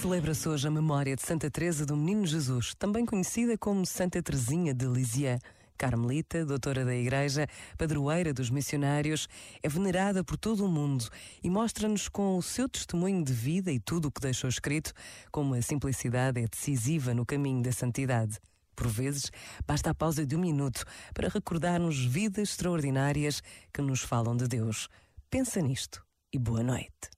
Celebra-se hoje a memória de Santa Teresa do Menino Jesus, também conhecida como Santa Teresinha de Lisieux. Carmelita, doutora da Igreja, padroeira dos missionários, é venerada por todo o mundo e mostra-nos com o seu testemunho de vida e tudo o que deixou escrito como a simplicidade é decisiva no caminho da santidade. Por vezes, basta a pausa de um minuto para recordarmos vidas extraordinárias que nos falam de Deus. Pensa nisto e boa noite.